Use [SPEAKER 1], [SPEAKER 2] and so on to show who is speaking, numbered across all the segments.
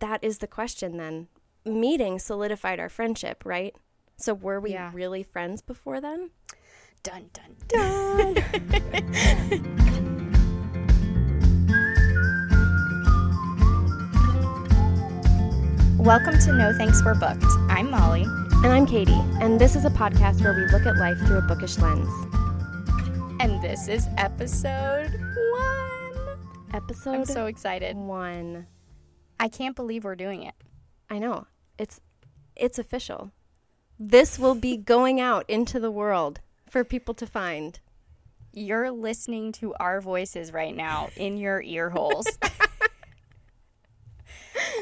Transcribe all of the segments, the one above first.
[SPEAKER 1] that is the question then. Meeting solidified our friendship, right? So were we
[SPEAKER 2] Yeah.
[SPEAKER 1] really friends before then?
[SPEAKER 2] Dun dun dun. Welcome to No Thanks We're Booked. I'm Molly.
[SPEAKER 1] And I'm Katie, and this is a podcast where we look at life through a bookish lens.
[SPEAKER 2] And this is episode one.
[SPEAKER 1] Episode
[SPEAKER 2] I'm so excited.
[SPEAKER 1] one.
[SPEAKER 2] I can't believe we're doing it.
[SPEAKER 1] I know. It's it's official. This will be going out into the world for people to find.
[SPEAKER 2] You're listening to our voices right now in your ear holes.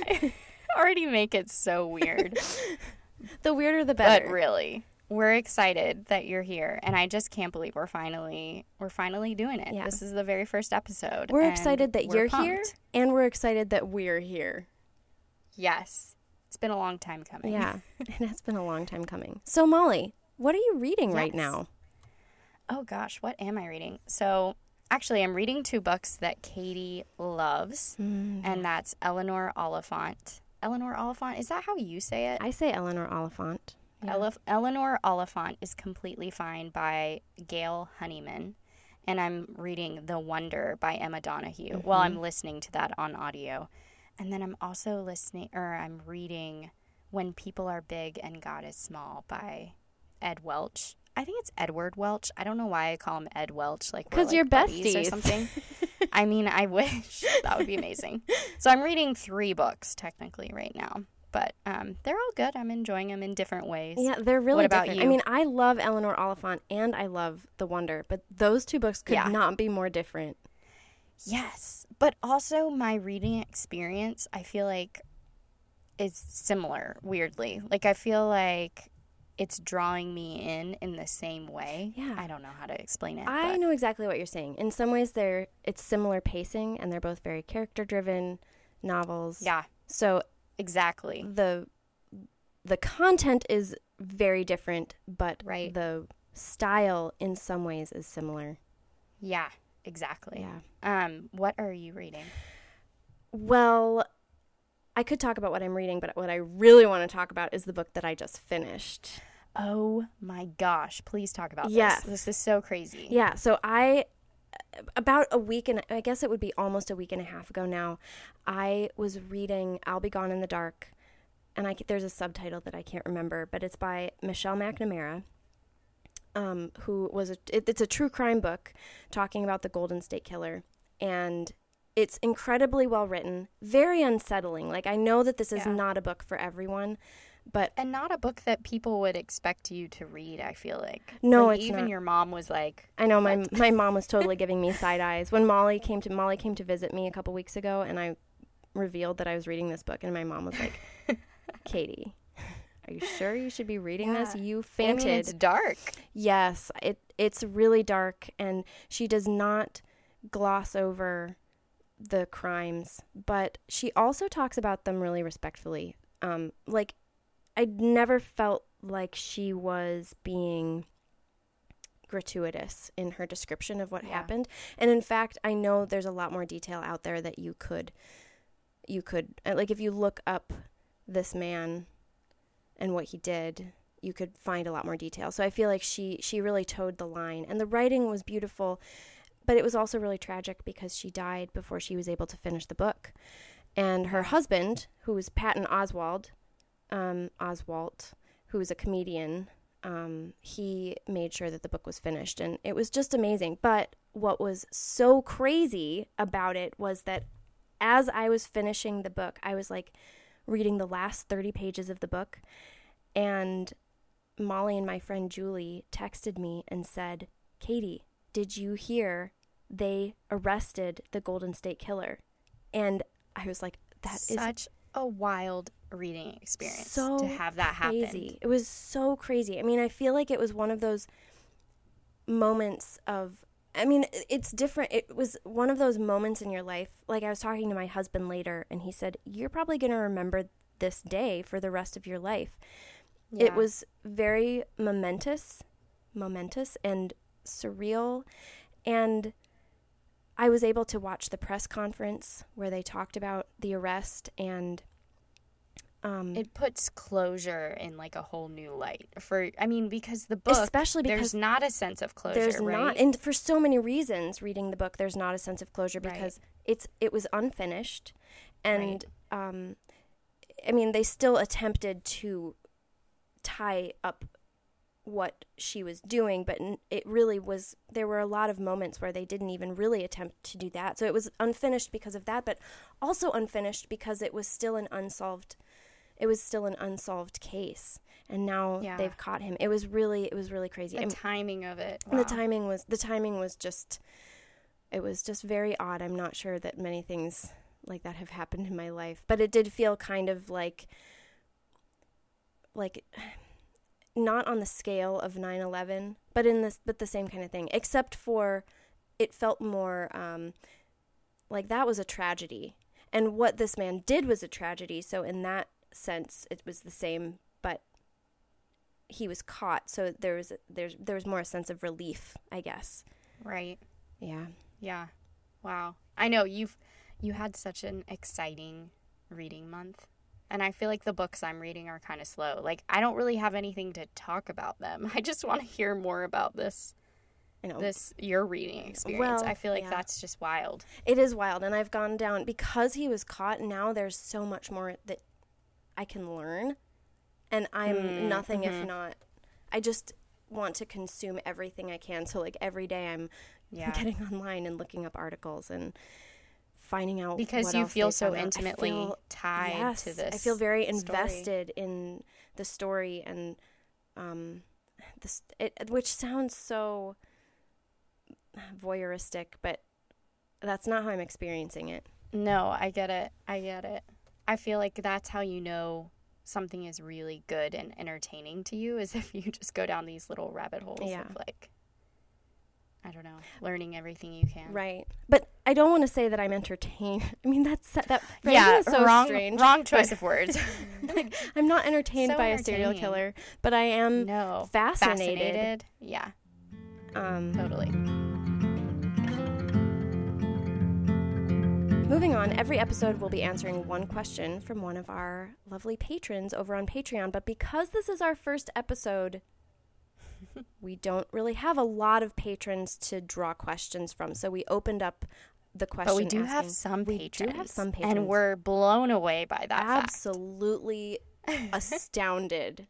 [SPEAKER 2] Already make it so weird.
[SPEAKER 1] The weirder the better.
[SPEAKER 2] But really, we're excited that you're here, and I just can't believe we're finally we're finally doing it.
[SPEAKER 1] Yeah.
[SPEAKER 2] This is the very first episode.
[SPEAKER 1] we're excited that
[SPEAKER 2] we're
[SPEAKER 1] you're here and we're excited that we're here.
[SPEAKER 2] Yes, it's been a long time coming.
[SPEAKER 1] Yeah. and it's been a long time coming. So Molly, what are you reading right now?
[SPEAKER 2] Oh gosh, what am I reading? So actually, I'm reading two books that Katie loves,
[SPEAKER 1] Mm.
[SPEAKER 2] and that's Eleanor Oliphant. Eleanor Oliphant, is that how you say it?
[SPEAKER 1] I say Eleanor Oliphant. Yeah.
[SPEAKER 2] Elef- Eleanor Oliphant is completely fine by Gail Honeyman. And I'm reading The Wonder by Emma Donoghue. Well,
[SPEAKER 1] Mm-hmm.
[SPEAKER 2] I'm listening to that on audio. And then I'm also listening, or I'm reading When People Are Big and God is Small by Ed Welch. I think it's Edward Welch. I don't know why I call him Ed Welch. Like we're,
[SPEAKER 1] 'Cause
[SPEAKER 2] like,
[SPEAKER 1] you're
[SPEAKER 2] buddies or something. I mean, I wish that would be amazing. So I'm reading three books technically right now, but um, they're all good. I'm enjoying them in different ways.
[SPEAKER 1] Yeah, they're really
[SPEAKER 2] about
[SPEAKER 1] different. I
[SPEAKER 2] you?
[SPEAKER 1] mean, I love Eleanor Oliphant and I love The Wonder, but those two books could
[SPEAKER 2] Yeah.
[SPEAKER 1] not be more different.
[SPEAKER 2] Yes, but also my reading experience, I feel like is similar. Weirdly, like I feel like it's drawing me in in the same way.
[SPEAKER 1] Yeah.
[SPEAKER 2] I don't know how to explain it.
[SPEAKER 1] I
[SPEAKER 2] but-
[SPEAKER 1] know exactly what you're saying. In some ways, they're it's similar pacing, and they're both very character-driven novels.
[SPEAKER 2] Yeah,
[SPEAKER 1] So
[SPEAKER 2] exactly.
[SPEAKER 1] the the content is very different, but
[SPEAKER 2] Right.
[SPEAKER 1] the style in some ways is similar.
[SPEAKER 2] Yeah, exactly.
[SPEAKER 1] Yeah.
[SPEAKER 2] Um, what are you reading?
[SPEAKER 1] Well, I could talk about what I'm reading, but what I really want to talk about is the book that I just finished.
[SPEAKER 2] Oh my gosh! Please talk about
[SPEAKER 1] Yes.
[SPEAKER 2] this. This is so crazy.
[SPEAKER 1] Yeah, so I about a week and I guess it would be almost a week and a half ago now, I was reading I'll Be Gone in the Dark and I there's a subtitle that I can't remember, but it's by Michelle McNamara. Um, who was a, it, it's a true crime book talking about the Golden State Killer and it's incredibly well written, very unsettling. Like I know that this is
[SPEAKER 2] Yeah.
[SPEAKER 1] not a book for everyone, but
[SPEAKER 2] And not a book that people would expect you to read. I feel like
[SPEAKER 1] No,
[SPEAKER 2] Like,
[SPEAKER 1] it's
[SPEAKER 2] even
[SPEAKER 1] not.
[SPEAKER 2] your mom was like,
[SPEAKER 1] I know my my mom was totally giving me side eyes when Molly came to Molly came to visit me a couple weeks ago, and I revealed that I was reading this book, and my mom was like, "Katie, are you sure you should be reading this?
[SPEAKER 2] Yeah.
[SPEAKER 1] You
[SPEAKER 2] I
[SPEAKER 1] fainted."
[SPEAKER 2] mean, it's dark.
[SPEAKER 1] yes, it it's really dark, and she does not gloss over the crimes, but she also talks about them really respectfully. Um, like I never felt like she was being gratuitous in her description of what
[SPEAKER 2] Yeah.
[SPEAKER 1] happened. And in fact, I know there's a lot more detail out there that you could you could uh, like if you look up this man and what he did, you could find a lot more detail. So I feel like she she really towed the line and the writing was beautiful, but it was also really tragic because she died before she was able to finish the book. And her husband, who was Patton Oswald, um, Oswalt, who was a comedian, um, he made sure that the book was finished, and it was just amazing. But what was so crazy about it was that as I was finishing the book, I was like reading the last 30 pages of the book, and Molly and my friend Julie texted me and said, Katie, did you hear they arrested the Golden State Killer? And I was like, that is
[SPEAKER 2] such a wild reading experience
[SPEAKER 1] so
[SPEAKER 2] to have that happen.
[SPEAKER 1] crazy. It was so crazy. I mean, I feel like it was one of those moments of I mean, it's different. It was one of those moments in your life. Like I was talking to my husband later and he said, "You're probably going to remember this day for the rest of your life." It was very momentous, momentous and surreal and I was able to watch the press conference where they talked about the arrest and Um,
[SPEAKER 2] it puts closure in like a whole new light for I mean because the book
[SPEAKER 1] especially because
[SPEAKER 2] there's not a sense of closure
[SPEAKER 1] there's
[SPEAKER 2] right
[SPEAKER 1] not and for so many reasons reading the book there's not a sense of closure
[SPEAKER 2] Right.
[SPEAKER 1] because it's it was unfinished and um i mean they still attempted to tie up what she was doing but it really was there were a lot of moments where they didn't even really attempt to do that so it was unfinished because of that but also unfinished because it was still an unsolved it was still an unsolved case and now
[SPEAKER 2] Yeah.
[SPEAKER 1] they've caught him it was really it was really crazy
[SPEAKER 2] the
[SPEAKER 1] And-
[SPEAKER 2] timing of it wow.
[SPEAKER 1] the timing was the timing was just it was just very odd. I'm not sure that many things like that have happened in my life, but it did feel kind of like like not on the scale of 9/11, but in this but the same kind of thing, except for it felt more um like that was a tragedy. And what this man did was a tragedy, so in that sense it was the same, but he was caught, so there was there's there was more a sense of relief, I guess.
[SPEAKER 2] right
[SPEAKER 1] Yeah.
[SPEAKER 2] yeah wow I know you've you had such an exciting reading month and I feel like the books I'm reading are kind of slow like I don't really have anything to talk about them I just want to hear more about this
[SPEAKER 1] You know,
[SPEAKER 2] this your reading experience
[SPEAKER 1] Well,
[SPEAKER 2] I feel like
[SPEAKER 1] yeah.
[SPEAKER 2] that's just wild
[SPEAKER 1] it is wild, and I've gone down because he was caught. Now there's so much more that I can learn, and I'm
[SPEAKER 2] Mm,
[SPEAKER 1] nothing if
[SPEAKER 2] mhm.
[SPEAKER 1] not. I just want to consume everything I can. So like every day, I'm
[SPEAKER 2] yeah
[SPEAKER 1] getting online and looking up articles and finding out
[SPEAKER 2] because
[SPEAKER 1] what
[SPEAKER 2] you feel so intimately
[SPEAKER 1] feel-
[SPEAKER 2] tied
[SPEAKER 1] yes,
[SPEAKER 2] to this
[SPEAKER 1] I feel very
[SPEAKER 2] story.
[SPEAKER 1] invested in the story and um, this, it, which sounds so voyeuristic, but that's not how I'm experiencing it.
[SPEAKER 2] No, I get it. I get it. I feel like that's how you know something is really good and entertaining to you is if you just go down these little rabbit holes
[SPEAKER 1] Yeah.
[SPEAKER 2] of like I don't know, learning everything you can.
[SPEAKER 1] Right. But I don't want to say that I'm entertained. I mean, that's that
[SPEAKER 2] Yeah,
[SPEAKER 1] is so
[SPEAKER 2] wrong
[SPEAKER 1] strange.
[SPEAKER 2] wrong choice of words.
[SPEAKER 1] I'm not entertained
[SPEAKER 2] So
[SPEAKER 1] by a serial killer, but I am
[SPEAKER 2] no.
[SPEAKER 1] fascinated.
[SPEAKER 2] Yeah,
[SPEAKER 1] Um,
[SPEAKER 2] totally.
[SPEAKER 1] Moving on, every episode we'll be answering one question from one of our lovely patrons over on Patreon. But because this is our first episode, we don't really have a lot of patrons to draw questions from. So we opened up the question.
[SPEAKER 2] But we do have some
[SPEAKER 1] we
[SPEAKER 2] patrons.
[SPEAKER 1] do have some
[SPEAKER 2] And we're blown away by that
[SPEAKER 1] absolutely astounded,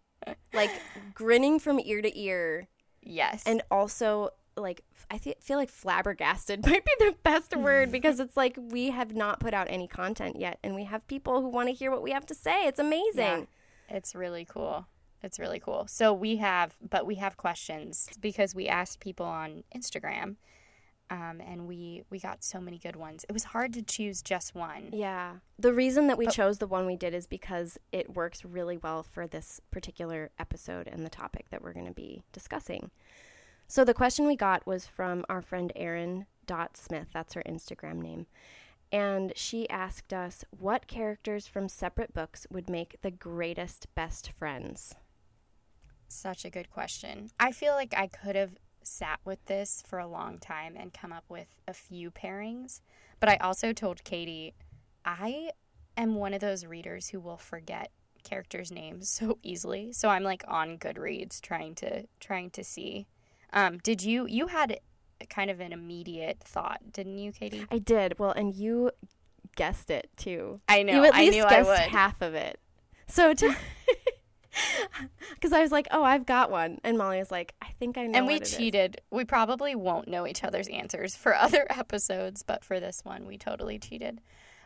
[SPEAKER 1] like grinning from ear to ear,
[SPEAKER 2] Yes.
[SPEAKER 1] and also like I fe- feel like flabbergasted might be the best word because it's like we have not put out any content yet, and we have people who want to hear what we have to say. It's amazing.
[SPEAKER 2] Yeah, it's really cool. It's really cool. So we have, but we have questions because we asked people on Instagram, um, and we we got so many good ones. It was hard to choose just one.
[SPEAKER 1] Yeah. The reason that we
[SPEAKER 2] But-
[SPEAKER 1] chose the one we did is because it works really well for this particular episode and the topic that we're going to be discussing. So the question we got was from our friend Erin Dot Smith. That's her Instagram name. And she asked us what characters from separate books would make the greatest best friends.
[SPEAKER 2] Such a good question. I feel like I could have sat with this for a long time and come up with a few pairings, but I also told Katie I am one of those readers who will forget characters' names so easily. So I'm like on Goodreads trying to trying to see. Um, did you you had kind of an immediate thought, didn't you, Katie?
[SPEAKER 1] I did. Well, and you guessed it too.
[SPEAKER 2] I know.
[SPEAKER 1] you at
[SPEAKER 2] I
[SPEAKER 1] least guessed half of it. So, because I was like, "Oh, I've got one," and Molly was like, "I think I know."
[SPEAKER 2] and we
[SPEAKER 1] what it is."
[SPEAKER 2] cheated. We probably won't know each other's answers for other episodes, but for this one, we totally cheated.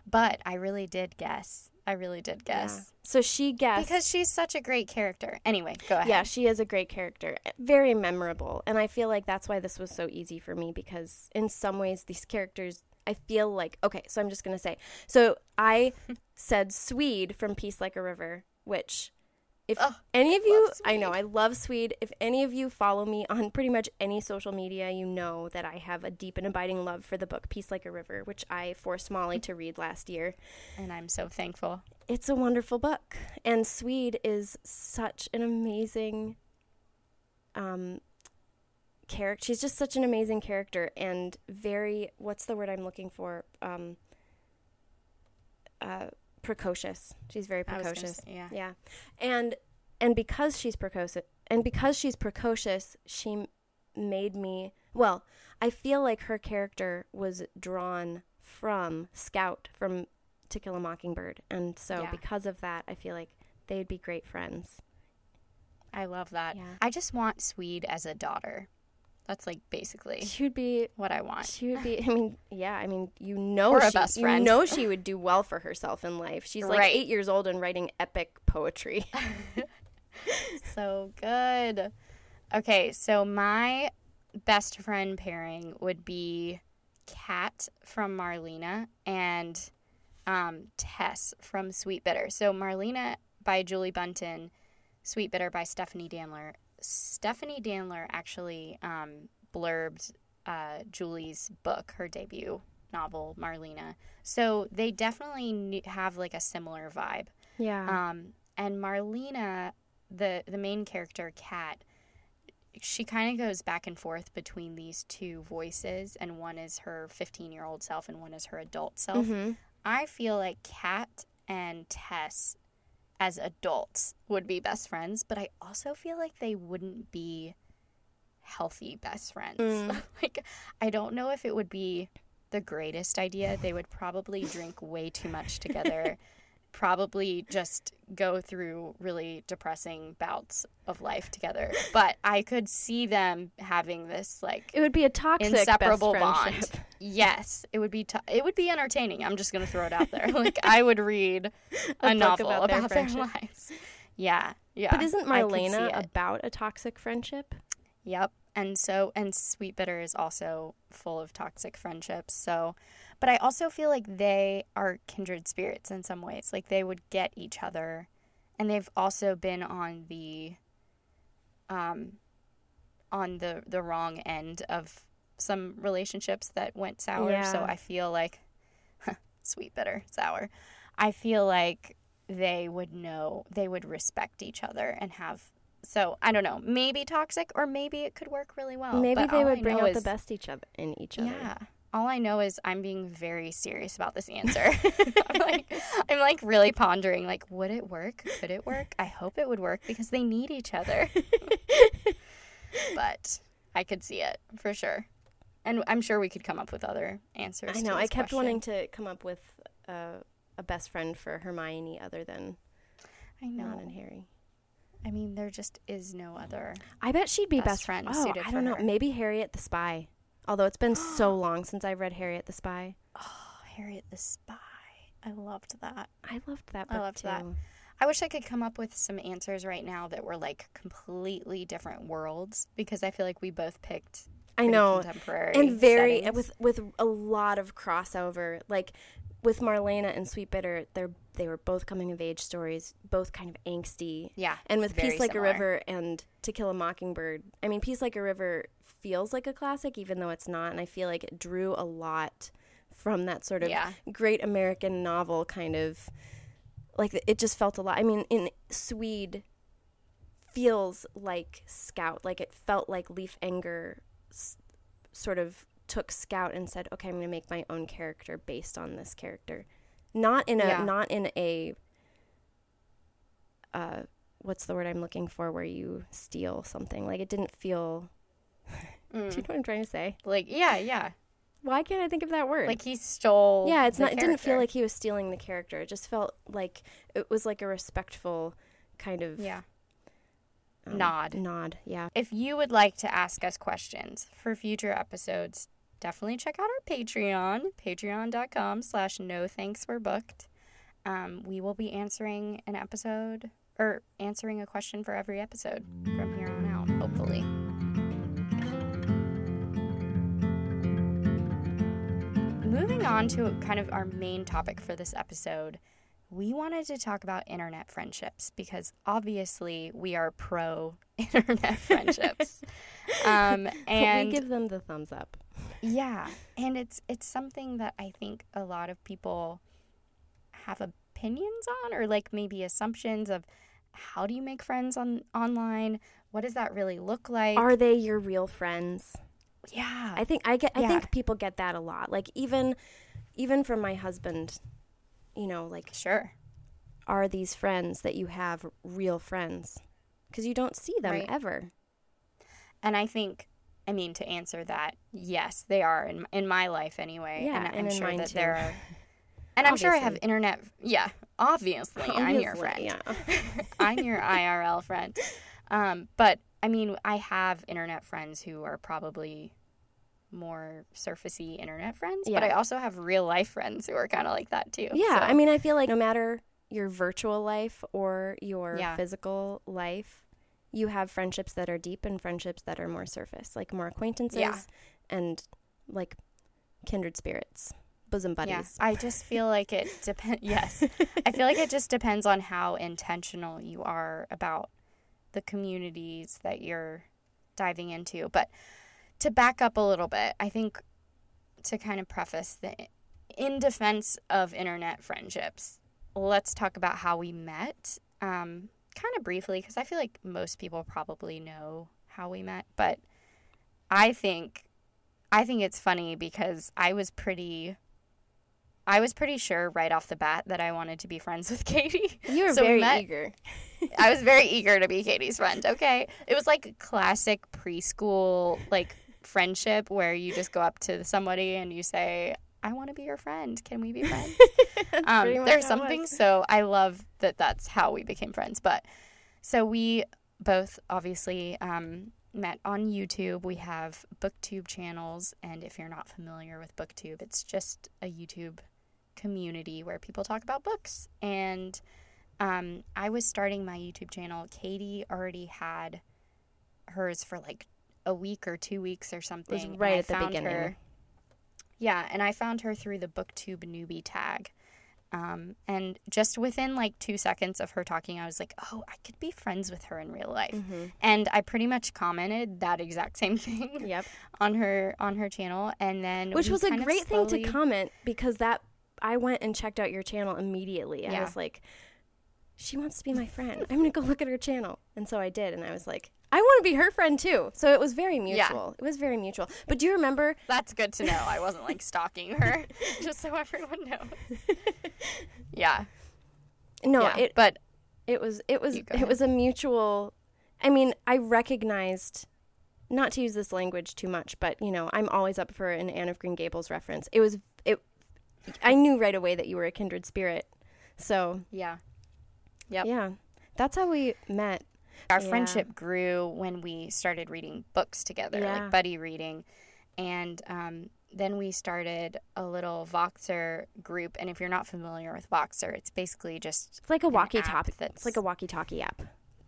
[SPEAKER 2] But I really did guess. I really did
[SPEAKER 1] Yeah.
[SPEAKER 2] guess.
[SPEAKER 1] So she guessed
[SPEAKER 2] Because she's such a great character. Anyway, go ahead.
[SPEAKER 1] Yeah, she is a great character, eh, very memorable, and I feel like that's why this was so easy for me because in some ways these characters. I feel like okay, so I'm just gonna say. So I said Swede from Peace Like a River, which if
[SPEAKER 2] Oh,
[SPEAKER 1] any of
[SPEAKER 2] I
[SPEAKER 1] you I know I love Swede. If any of you follow me on pretty much any social media, you know that I have a deep and abiding love for the book Peace Like a River, which I forced Molly to read last year.
[SPEAKER 2] And I'm so thankful.
[SPEAKER 1] It's a wonderful book, and Swede is such an amazing um character. She's just such an amazing character and very what's the word I'm looking for? Um uh precocious. She's very
[SPEAKER 2] I was gonna
[SPEAKER 1] precocious.
[SPEAKER 2] say, yeah.
[SPEAKER 1] Yeah. And and because she's precocious and because she's precocious, she m- made me well, I feel like her character was drawn from Scout from To Kill a Mockingbird. And so
[SPEAKER 2] Yeah.
[SPEAKER 1] because of that, I feel like they'd be great friends.
[SPEAKER 2] I love that.
[SPEAKER 1] Yeah.
[SPEAKER 2] I just want Swede as a daughter. That's like basically
[SPEAKER 1] She would be
[SPEAKER 2] what I want.
[SPEAKER 1] she would be I mean, yeah, I mean, you know
[SPEAKER 2] Or a
[SPEAKER 1] she,
[SPEAKER 2] best
[SPEAKER 1] you know she would do well for herself in life. She's like
[SPEAKER 2] Right.
[SPEAKER 1] 8 years old and writing epic poetry.
[SPEAKER 2] so good. Okay, so my best friend pairing would be Kat from Marlena and um, Tess from Sweet Bitter. So Marlena by Julie Buntin, Sweet Bitter by Stephanie Danler. Stephanie Danler actually um, blurbed uh, Julie's book, her debut novel, Marlena. So they definitely have like a similar vibe.
[SPEAKER 1] yeah.
[SPEAKER 2] Um, and Marlena, the the main character, Kat, she kind of goes back and forth between these two voices, and one is her 15 year old self, and one is her adult self.
[SPEAKER 1] Mhm.
[SPEAKER 2] I feel like Kat and Tess, as adults, would be best friends, but I also feel like they wouldn't be healthy best friends.
[SPEAKER 1] Mm.
[SPEAKER 2] like, I don't know if it would be the greatest idea. They would probably drink way too much together, probably just go through really depressing bouts of life together. But I could see them having this, like,
[SPEAKER 1] It would be a toxic
[SPEAKER 2] inseparable
[SPEAKER 1] best
[SPEAKER 2] bond. Yes, it would be. T- it would be entertaining. I'm just gonna throw it out there. like I would read a,
[SPEAKER 1] book
[SPEAKER 2] novel
[SPEAKER 1] about
[SPEAKER 2] about,
[SPEAKER 1] their
[SPEAKER 2] their,
[SPEAKER 1] friendship.
[SPEAKER 2] lives. Yeah, yeah.
[SPEAKER 1] But isn't Marlena about a toxic friendship?
[SPEAKER 2] Yep. And so, and Sweet Bitter is also full of toxic friendships. So, but I also feel like they are kindred spirits in some ways. Like they would get each other, and they've also been on the, um, on the the wrong end of some relationships that went sour. So I feel like, sweet bitter sour. I feel like they would know they would respect each other and have so I don't know, maybe toxic or maybe it could work really well.
[SPEAKER 1] Maybe they would
[SPEAKER 2] I
[SPEAKER 1] bring out the best each other in each other.
[SPEAKER 2] Yeah. All I know is I'm being very serious about this answer. I'm like I'm like really pondering like would it work? Could it work? I hope it would work because they need each other. but I could see it for sure. And I'm sure we could come up with other answers.
[SPEAKER 1] I know. I kept
[SPEAKER 2] question.
[SPEAKER 1] wanting to come up with uh, a best friend for Hermione other than
[SPEAKER 2] I know.
[SPEAKER 1] Ron and Harry.
[SPEAKER 2] I mean, there just is no other.
[SPEAKER 1] I bet she'd be
[SPEAKER 2] Best
[SPEAKER 1] best,
[SPEAKER 2] friend
[SPEAKER 1] Oh, I don't know. Maybe Harriet the Spy. Although it's been so long since I've read Harriet the Spy.
[SPEAKER 2] Oh, Harriet the Spy. I loved that.
[SPEAKER 1] I loved that
[SPEAKER 2] I loved
[SPEAKER 1] too.
[SPEAKER 2] that. I wish I could come up with some answers right now that were like completely different worlds because I feel like we both picked.
[SPEAKER 1] I know.
[SPEAKER 2] contemporary
[SPEAKER 1] and very
[SPEAKER 2] settings.
[SPEAKER 1] with with a lot of crossover like with Marlena and Sweet Bitter they're they were both coming of age stories both kind of angsty
[SPEAKER 2] yeah,
[SPEAKER 1] and with Peace Like
[SPEAKER 2] similar.
[SPEAKER 1] a River and To Kill a Mockingbird I mean Peace Like a River feels like a classic even though it's not and I feel like it drew a lot from that sort of
[SPEAKER 2] Yeah.
[SPEAKER 1] great American novel kind of like it just felt a lot I mean in Swede feels like Scout like it felt like Leif Enger s- sort of took Scout and said, "Okay, I'm going to make my own character based on this character." Not in a
[SPEAKER 2] Yeah.
[SPEAKER 1] not in a uh what's the word I'm looking for where you steal something. Like it didn't feel Do you
[SPEAKER 2] Mm.
[SPEAKER 1] know what I'm trying to say?
[SPEAKER 2] Like yeah, yeah.
[SPEAKER 1] Why can't I think of that word?
[SPEAKER 2] Like he stole.
[SPEAKER 1] yeah, it's not it didn't feel like he was stealing the character. It just felt like it was like a respectful kind of
[SPEAKER 2] yeah.
[SPEAKER 1] um,
[SPEAKER 2] Nod.
[SPEAKER 1] Nod, yeah.
[SPEAKER 2] If you would like to ask us questions for future episodes, definitely check out our Patreon, patreon.com slash no thanks we're booked. Um, we will be answering an episode or answering a question for every episode from here on out, hopefully. Moving on to kind of our main topic for this episode, we wanted to talk about internet friendships because obviously we are pro internet friendships. Um, and
[SPEAKER 1] we give them the thumbs up.
[SPEAKER 2] yeah, and it's it's something that I think a lot of people have opinions on or like maybe assumptions of how do you make friends on online? What does that really look like?
[SPEAKER 1] Are they your real friends?
[SPEAKER 2] Yeah.
[SPEAKER 1] I think I get. I
[SPEAKER 2] Yeah.
[SPEAKER 1] think people get that a lot. Like even, even from my husband, you know, like
[SPEAKER 2] Sure.
[SPEAKER 1] are these friends that you have real friends? Because you don't see them
[SPEAKER 2] Right.
[SPEAKER 1] ever.
[SPEAKER 2] And I think, I mean, to answer that, yes, they are in in my life anyway.
[SPEAKER 1] Yeah,
[SPEAKER 2] and I'm
[SPEAKER 1] and
[SPEAKER 2] sure that
[SPEAKER 1] too.
[SPEAKER 2] there are. And I'm sure I have internet. Yeah, obviously, I'm your friend.
[SPEAKER 1] Yeah.
[SPEAKER 2] I'm your IRL friend. Um, but I mean, I have internet friends who are probably more surfacey internet friends, but I also have real life friends who are kind of like that too.
[SPEAKER 1] Yeah,
[SPEAKER 2] So,
[SPEAKER 1] I mean, I feel like no matter your virtual life or your
[SPEAKER 2] Yeah.
[SPEAKER 1] physical life, you have friendships that are deep and friendships that are more surface, like more acquaintances
[SPEAKER 2] Yeah.
[SPEAKER 1] and like kindred spirits, bosom
[SPEAKER 2] yeah,
[SPEAKER 1] buddies.
[SPEAKER 2] I just feel like it depends. yes, I feel like it just depends on how intentional you are about the communities that you're diving into. But to back up a little bit, I think to kind of preface the in defense of internet friendships, let's talk about how we met. Um, kind of briefly, because I feel like most people probably know how we met, but I think I think it's funny because I was pretty I was pretty sure right off the bat that I wanted to be friends with Katie.
[SPEAKER 1] You were
[SPEAKER 2] So we
[SPEAKER 1] very
[SPEAKER 2] met-
[SPEAKER 1] eager.
[SPEAKER 2] I was very eager to be Katie's friend. Okay. It was like classic preschool like friendship where you just go up to somebody and you say, I want to be your friend. Can we be friends? Um, there's something so I love that that's how we became friends. But so we both obviously um, met on YouTube. We have BookTube channels, and if you're not familiar with BookTube, it's just a YouTube community where people talk about books. And um, I was starting my YouTube channel. Katie already had hers for like a week or two weeks or something.
[SPEAKER 1] right at the beginning.
[SPEAKER 2] her- yeah, and I found her through the BookTube newbie tag. Um, and just within like two seconds of her talking, I was like, oh, I could be friends with her in real life.
[SPEAKER 1] Mhm.
[SPEAKER 2] And I pretty much commented that exact same thing
[SPEAKER 1] Yep.
[SPEAKER 2] on her on her channel, and then
[SPEAKER 1] Which was a great thing to comment because that I went and checked out your channel immediately. I
[SPEAKER 2] Yeah.
[SPEAKER 1] was like, she wants to be my friend. I'm going to go look at her channel. And so I did. And I was like, I want to be her friend too. So it was very
[SPEAKER 2] Yeah.
[SPEAKER 1] mutual. It was very mutual. But do you remember?
[SPEAKER 2] That's good to know. I wasn't like stalking her, just so everyone knows. Yeah,
[SPEAKER 1] No,
[SPEAKER 2] yeah.
[SPEAKER 1] it
[SPEAKER 2] but
[SPEAKER 1] it was it was it
[SPEAKER 2] ahead.
[SPEAKER 1] was a mutual. I mean, I recognized not to use this language too much, but you know, I'm always up for an Anne of Green Gables reference. It was. I knew right away that you were a kindred spirit. So
[SPEAKER 2] yeah, Yep.
[SPEAKER 1] yeah, that's how we met.
[SPEAKER 2] our
[SPEAKER 1] Yeah.
[SPEAKER 2] friendship grew when we started reading books together,
[SPEAKER 1] Yeah.
[SPEAKER 2] like buddy reading, and um, then we started a little Voxer group. And if you're not familiar with Voxer, it's basically just
[SPEAKER 1] It's like a walkie-talkie.
[SPEAKER 2] that's
[SPEAKER 1] It's like a walkie-talkie app.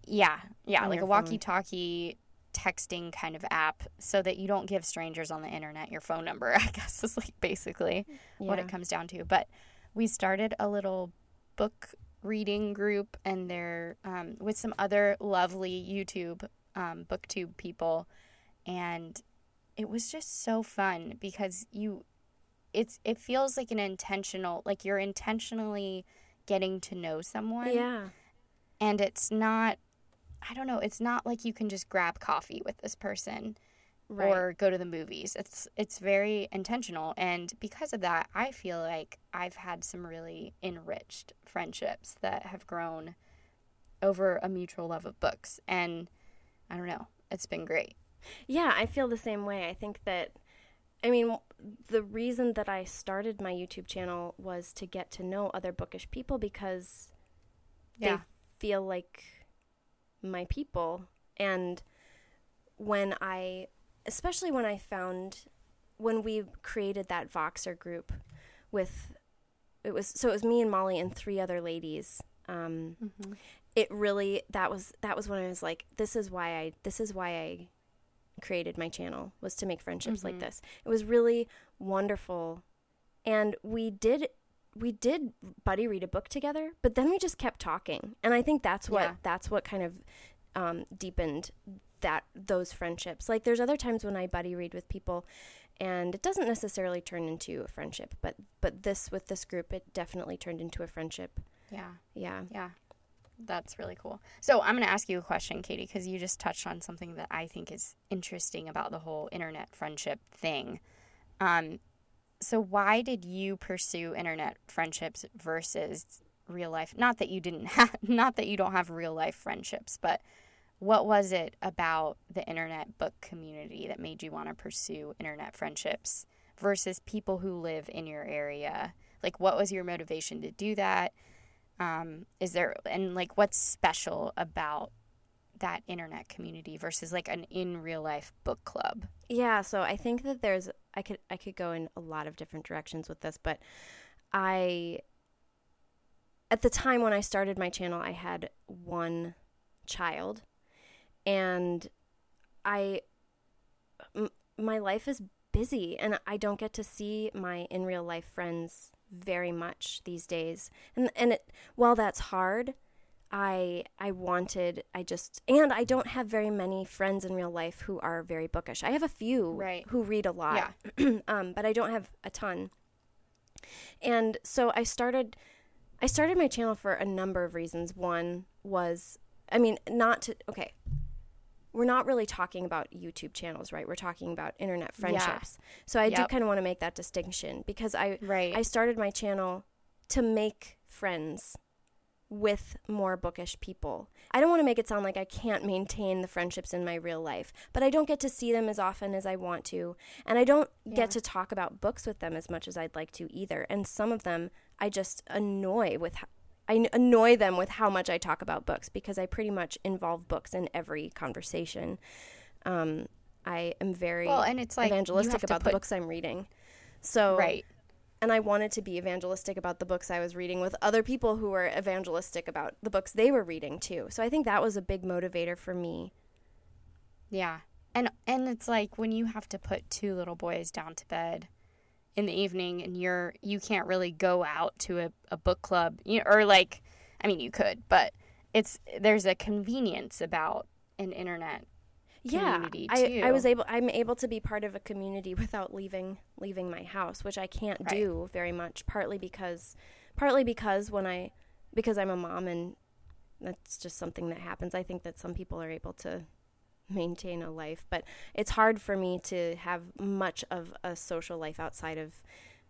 [SPEAKER 2] Yeah, yeah, like a walkie-talkie texting kind of app, so that you don't give strangers on the internet your phone number. I guess is like basically what it comes down to. But we started a little book reading group, and there um, with some other lovely YouTube um, booktube people, and it was just so fun because you, it's it feels like an intentional, like you're intentionally getting to know someone
[SPEAKER 1] Yeah.
[SPEAKER 2] and it's not i don't know it's not like you can just grab coffee with this person
[SPEAKER 1] Right.
[SPEAKER 2] or go to the movies it's it's very intentional and because of that i feel like i've had some really enriched friendships that have grown over a mutual love of books and i don't know it's been great
[SPEAKER 1] Yeah, I feel the same way. I think that, I mean, the reason that I started my YouTube channel was to get to know other bookish people because
[SPEAKER 2] Yeah.
[SPEAKER 1] they feel like my people. And when I, especially when I found, when we created that Voxer group with, it was, so it was me and Molly and three other ladies. Um, it really that was that was when I was like, this is why I this is why I created my channel was to make friendships like
[SPEAKER 2] Mhm.
[SPEAKER 1] this. It was really wonderful, and we did we did buddy read a book together, but then we just kept talking, and I think that's what
[SPEAKER 2] Yeah.
[SPEAKER 1] that's what kind of um, deepened that those friendships. Like there's other times when I buddy read with people, and it doesn't necessarily turn into a friendship, but but this with this group, it definitely turned into a friendship.
[SPEAKER 2] yeah
[SPEAKER 1] Yeah.
[SPEAKER 2] Yeah, that's really cool. So I'm going to ask you a question, Katie, because you just touched on something that I think is interesting about the whole internet friendship thing. Um, so why did you pursue internet friendships versus real life? Not that you didn't have, not that you don't have real life friendships, but what was it about the internet book community that made you want to pursue internet friendships versus people who live in your area? Like, what was your motivation to do that? Um, is there, and like, what's special about that internet community versus like an in real life book club?
[SPEAKER 1] Yeah, so I think that there's I could I could go in a lot of different directions with this, but I at the time when I started my channel, I had one child and I m- my life is busy and I don't get to see my in real life friends very much these days. And and it while that's hard, I I wanted I just and I don't have very many friends in real life who are very bookish. I have a few
[SPEAKER 2] right.
[SPEAKER 1] who read a lot. Yeah. um, but I don't have a ton. And so I started I started my channel for a number of reasons. One was I mean, not to okay, we're not really talking about YouTube channels, right? We're talking about internet friendships. Yeah. So I yep. do kind of want to make that distinction because I
[SPEAKER 2] right.
[SPEAKER 1] I started my channel to make friends with more bookish people. I don't want to make it sound like I can't maintain the friendships in my real life, but I don't get to see them as often as I want to, and I don't yeah. get to talk about books with them as much as I'd like to either. And some of them I just annoy with I annoy them with how much I talk about books because I pretty much involve books in every conversation. Um, I am very
[SPEAKER 2] well, and it's like
[SPEAKER 1] evangelistic about put... the books I'm reading. So
[SPEAKER 2] right,
[SPEAKER 1] and I wanted to be evangelistic about the books I was reading with other people who were evangelistic about the books they were reading too. So I think that was a big motivator for me.
[SPEAKER 2] Yeah. And and it's like when you have to put two little boys down to bed in the evening and you're you can't really go out to a, a book club you know, or like I mean you could, but it's there's a convenience about an internet
[SPEAKER 1] yeah, I, I was able I'm able to be part of a community without leaving leaving my house, which I can't right. do very much, partly because partly because when I because I'm a mom and that's just something that happens. I think that some people are able to maintain a life, but it's hard for me to have much of a social life outside of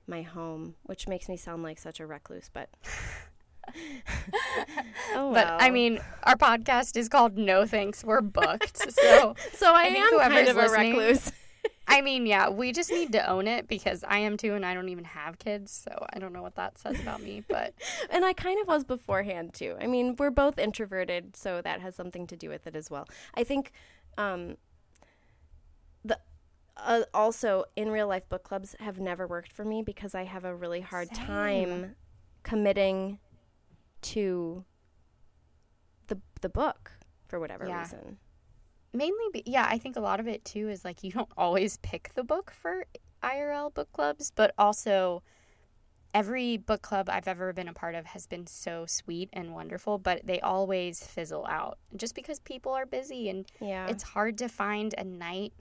[SPEAKER 1] my home, which makes me sound like such a recluse, but
[SPEAKER 2] oh. But I mean, our podcast is called No Thanks, We're Booked. So
[SPEAKER 1] So I, I am kind of a recluse.
[SPEAKER 2] I mean, yeah, we just need to own it because I am too, and I don't even have kids, so I don't know what that says about me. But
[SPEAKER 1] and I kind of was beforehand too. I mean, we're both introverted, so that has something to do with it as well. I think um, the uh, also in real life book clubs have never worked for me because I have a really hard Same. time committing to the book for whatever yeah. reason.
[SPEAKER 2] Mainly, be, yeah, I think a lot of it too is like you don't always pick the book for IRL book clubs, but also every book club I've ever been a part of has been so sweet and wonderful, but they always fizzle out just because people are busy and
[SPEAKER 1] yeah.
[SPEAKER 2] it's hard to find a night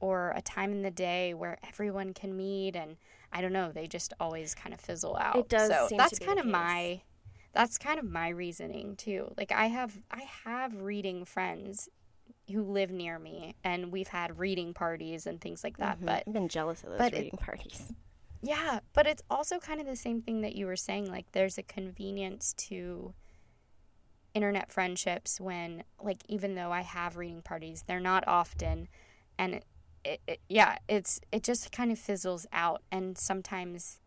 [SPEAKER 2] or a time in the day where everyone can meet and I don't know, they just always kind of fizzle out.
[SPEAKER 1] It does.
[SPEAKER 2] So that's kind
[SPEAKER 1] of
[SPEAKER 2] my that's kind of my reasoning too. Like I have I have reading friends who live near me and we've had reading parties and things like that. Mm-hmm. But
[SPEAKER 1] I've been jealous of those reading it, parties.
[SPEAKER 2] Yeah, but it's also kind of the same thing that you were saying. Like there's a convenience to internet friendships when like even though I have reading parties, they're not often and it, it, it, yeah, it's it just kind of fizzles out and sometimes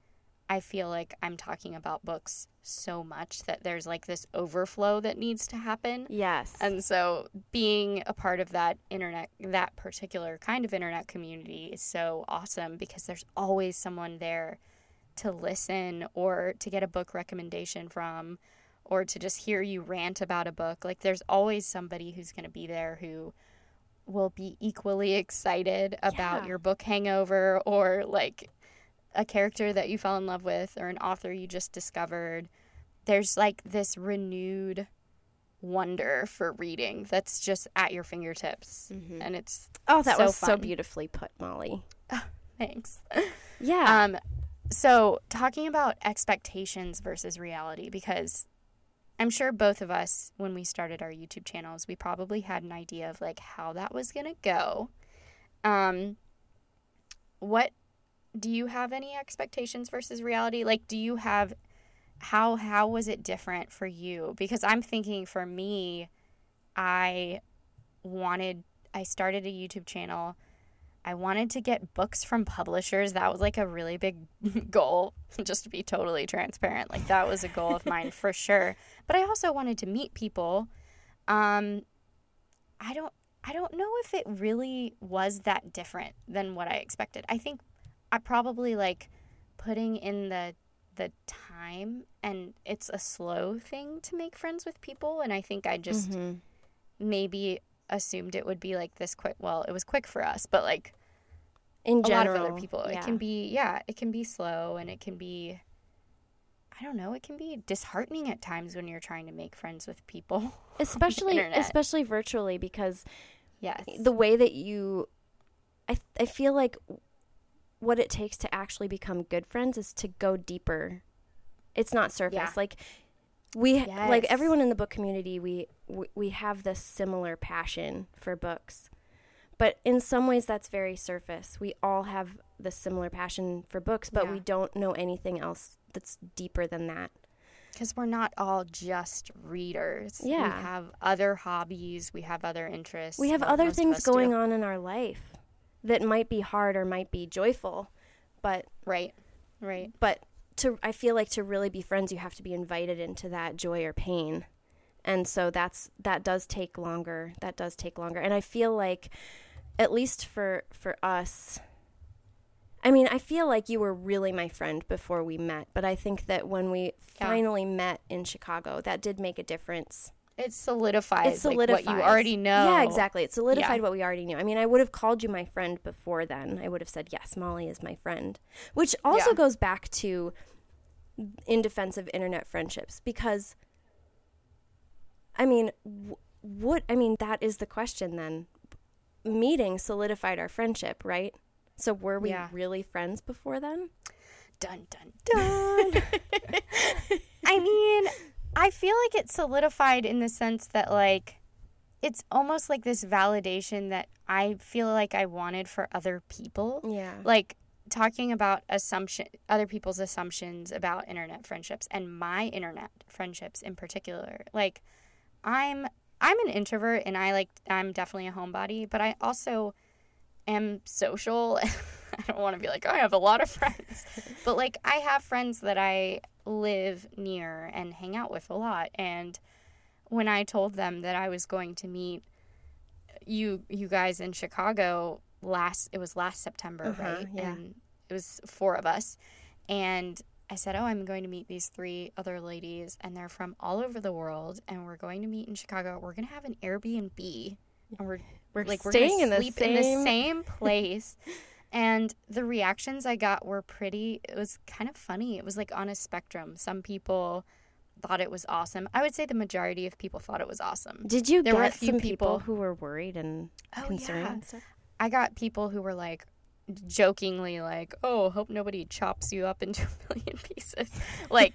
[SPEAKER 2] I feel like I'm talking about books so much that there's like this overflow that needs to happen.
[SPEAKER 1] Yes.
[SPEAKER 2] And so being a part of that internet, that particular kind of internet community is so awesome because there's always someone there to listen or to get a book recommendation from or to just hear you rant about a book. Like there's always somebody who's going to be there who will be equally excited about yeah. your book hangover or like a character that you fell in love with or an author you just discovered, there's like this renewed wonder for reading that's just at your fingertips. Mm-hmm. And it's
[SPEAKER 1] Oh, that
[SPEAKER 2] so
[SPEAKER 1] was
[SPEAKER 2] fun.
[SPEAKER 1] so beautifully put, Molly.
[SPEAKER 2] Oh, thanks.
[SPEAKER 1] Yeah.
[SPEAKER 2] Um so talking about expectations versus reality because I'm sure both of us when we started our YouTube channels, we probably had an idea of like how that was going to go. Um what do you have any expectations versus reality? Like, do you have how how was it different for you? Because I'm thinking for me, I wanted I started a YouTube channel. I wanted to get books from publishers. That was like a really big goal, just to be totally transparent. Like that was a goal of mine for sure. But I also wanted to meet people. Um I don't I don't know if it really was that different than what I expected. I think I probably like putting in the the time and it's a slow thing to make friends with people and I think I just
[SPEAKER 1] Mm-hmm.
[SPEAKER 2] maybe assumed it would be like this quick well it was quick for us but like
[SPEAKER 1] In
[SPEAKER 2] a lot of other people
[SPEAKER 1] yeah.
[SPEAKER 2] it can be yeah it can be slow and it can be I don't know it can be disheartening at times when you're trying to make friends with people
[SPEAKER 1] especially especially virtually because
[SPEAKER 2] yes
[SPEAKER 1] the way that you I I feel like what it takes to actually become good friends is to go deeper. It's not surface.
[SPEAKER 2] Yeah.
[SPEAKER 1] Like we like everyone in the book community we, we we have this similar passion for books. But in some ways that's very surface. We all have this similar passion for books, but
[SPEAKER 2] Yeah.
[SPEAKER 1] we don't know anything else that's deeper than that.
[SPEAKER 2] because we're not all just readers
[SPEAKER 1] Yeah.
[SPEAKER 2] we have other hobbies we have other interests
[SPEAKER 1] We have other things
[SPEAKER 2] us do.
[SPEAKER 1] going on in our life that might be hard or might be joyful, but
[SPEAKER 2] right right
[SPEAKER 1] but to I feel like to really be friends you have to be invited into that joy or pain. And so that's that does take longer. That does take longer. And I feel like at least for for us I mean, I feel like you were really my friend before we met, but I think that when we
[SPEAKER 2] Yeah.
[SPEAKER 1] finally met in Chicago, that did make a difference.
[SPEAKER 2] It solidifies,
[SPEAKER 1] It
[SPEAKER 2] like what you already know
[SPEAKER 1] Yeah, exactly. It solidified
[SPEAKER 2] Yeah.
[SPEAKER 1] what we already knew. I mean, I would have called you my friend before then. I would have said, "Yes, Molly is my friend," which also
[SPEAKER 2] Yeah.
[SPEAKER 1] goes back to in defense of internet friendships because I mean, w- what I mean that is the question then. Meeting solidified our friendship, right? So were we
[SPEAKER 2] Yeah.
[SPEAKER 1] really friends before then?
[SPEAKER 2] Dun dun dun. I mean, I feel like it solidified in the sense that like it's almost like this validation that I feel like I wanted for other people.
[SPEAKER 1] Yeah.
[SPEAKER 2] Like talking about assumption other people's assumptions about internet friendships and my internet friendships in particular. Like I'm I'm an introvert and I like I'm definitely a homebody, but I also am social. I don't want to be like, oh, I have a lot of friends. but like I have friends that I live near and hang out with a lot and when I told them that I was going to meet you you guys in Chicago last it was last September,
[SPEAKER 1] Uh-huh,
[SPEAKER 2] right?
[SPEAKER 1] yeah.
[SPEAKER 2] And it was four of us. And I said, "Oh, I'm going to meet these three other ladies and they're from all over the world and we're going to meet in Chicago. We're going to have an Airbnb and we're
[SPEAKER 1] We're
[SPEAKER 2] like we're
[SPEAKER 1] staying
[SPEAKER 2] gonna
[SPEAKER 1] in the
[SPEAKER 2] sleep in the
[SPEAKER 1] same-
[SPEAKER 2] same place." and the reactions I got were pretty it was kind of funny. It was like on a spectrum. Some people thought it was awesome. I would say the majority of people thought it was awesome.
[SPEAKER 1] Did you
[SPEAKER 2] There were a few
[SPEAKER 1] some people
[SPEAKER 2] people-
[SPEAKER 1] who were worried and
[SPEAKER 2] Oh,
[SPEAKER 1] concerned
[SPEAKER 2] yeah. I got people who were like jokingly like, "Oh, hope nobody chops you up into a million pieces." Like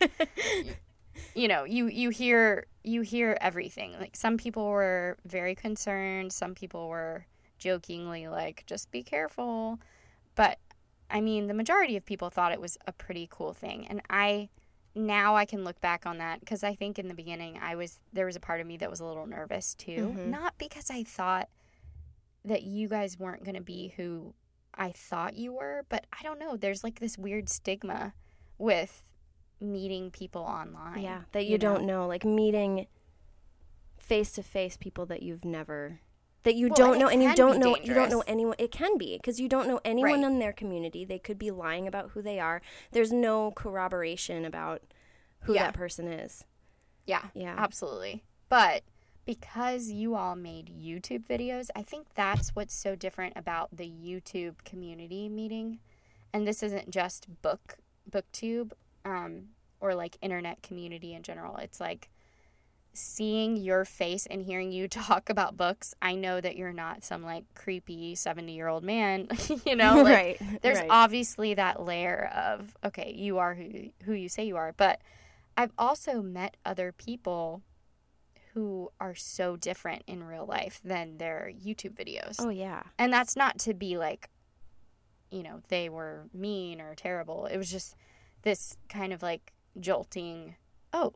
[SPEAKER 2] you know, you you hear you hear everything. Like some people were very concerned, some people were jokingly like, "Just be careful." But I mean, the majority of people thought it was a pretty cool thing. And I now I can look back on that because I think in the beginning I was there was a part of me that was a little nervous too.
[SPEAKER 1] Mhm.
[SPEAKER 2] Not because I thought that you guys weren't going to be who I thought you were, but I don't know. There's like this weird stigma with meeting people online.
[SPEAKER 1] Yeah, that you, don't know, like meeting face to face people that you've never that you
[SPEAKER 2] Well,
[SPEAKER 1] don't
[SPEAKER 2] and
[SPEAKER 1] know and you don't know you don't know anyone it can be because you don't know anyone
[SPEAKER 2] Right.
[SPEAKER 1] in their community they could be lying about who they are there's no corroboration about who
[SPEAKER 2] Yeah.
[SPEAKER 1] that person is
[SPEAKER 2] Yeah,
[SPEAKER 1] yeah
[SPEAKER 2] absolutely. But because you all made YouTube videos, I think that's what's so different about the YouTube community meeting. And this isn't just book booktube um, or like internet community in general. It's like seeing your face and hearing you talk about books. I know that you're not some like creepy 70 year old man, you know, like,
[SPEAKER 1] right
[SPEAKER 2] there's
[SPEAKER 1] right.
[SPEAKER 2] obviously that layer of okay you are who who you say you are but i've also met other people who are so different in real life than their youtube videos
[SPEAKER 1] oh yeah
[SPEAKER 2] and that's not to be like you know, they were mean or terrible. It was just this kind of like jolting, oh,